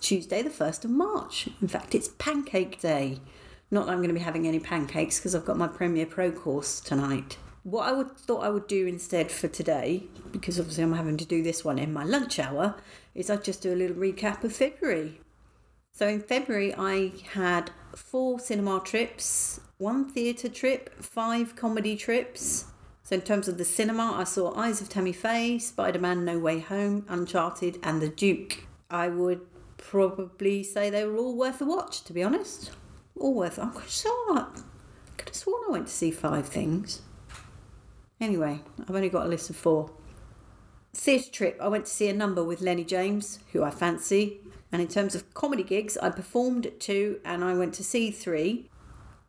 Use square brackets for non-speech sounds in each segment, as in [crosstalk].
Tuesday, the 1st of March. In fact, it's Pancake Day. Not that I'm going to be having any pancakes because I've got my Premiere Pro course tonight. What I would thought I would do instead for today, because obviously I'm having to do this one in my lunch hour, is I'd just do a little recap of February. So in February, I had four cinema trips, one theatre trip, five comedy trips. So in terms of the cinema, I saw Eyes of Tammy Faye, Spider-Man: No Way Home, Uncharted, and The Duke. I would probably say they were all worth a watch, to be honest. All worth. I could have sworn I could have sworn I went to see five things. Anyway, I've only got a list of four. Theatre trip, I went to see a number with Lennie James, who I fancy. And in terms of comedy gigs, I performed at two and I went to see three,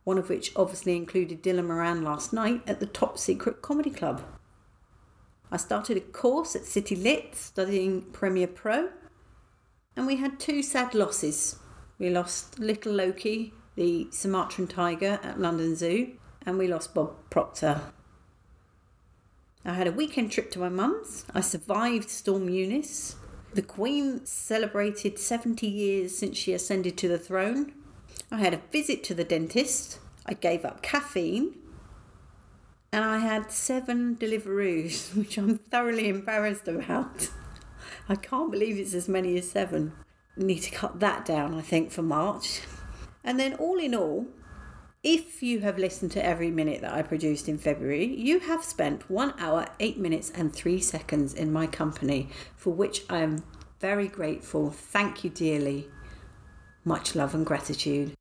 one of which obviously included Dylan Moran last night at the Top Secret Comedy Club. I started a course at City Lit studying Premiere Pro, and we had two sad losses. We lost Little Loki, the Sumatran tiger at London Zoo, and we lost Bob Proctor, I had a weekend trip to my mum's. I survived Storm Eunice. The Queen celebrated 70 years since she ascended to the throne. I had a visit to the dentist. I gave up caffeine. And I had seven deliveroos, [laughs] which I'm thoroughly embarrassed about. I can't believe it's as many as seven. Need to cut that down, I think, for March. And then, all in all, if you have listened to every minute that I produced in February, you have spent one hour, eight minutes, and three seconds in my company, for which I am very grateful. Thank you dearly. Much love and gratitude.